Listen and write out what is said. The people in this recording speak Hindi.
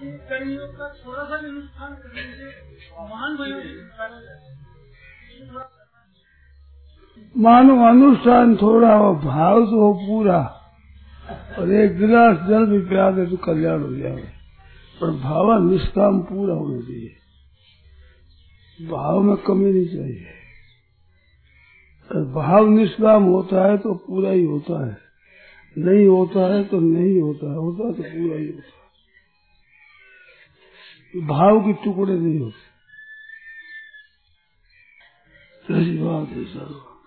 कर्मयोग का थोड़ा सा भी नुकसान करने से महान मानो अनुष्ठान थोड़ा हो, भाव तो हो पूरा, और एक गिलास जल भी प्या दे तो कल्याण हो जाए पर भाव निष्काम पूरा होना चाहिए। भाव में कमी नहीं चाहिए। भाव निष्काम होता है तो पूरा ही होता है। नहीं होता है तो नहीं होता है, होता तो पूरा ही होता है। भाव के टुकड़े नहीं होते। बात है सर।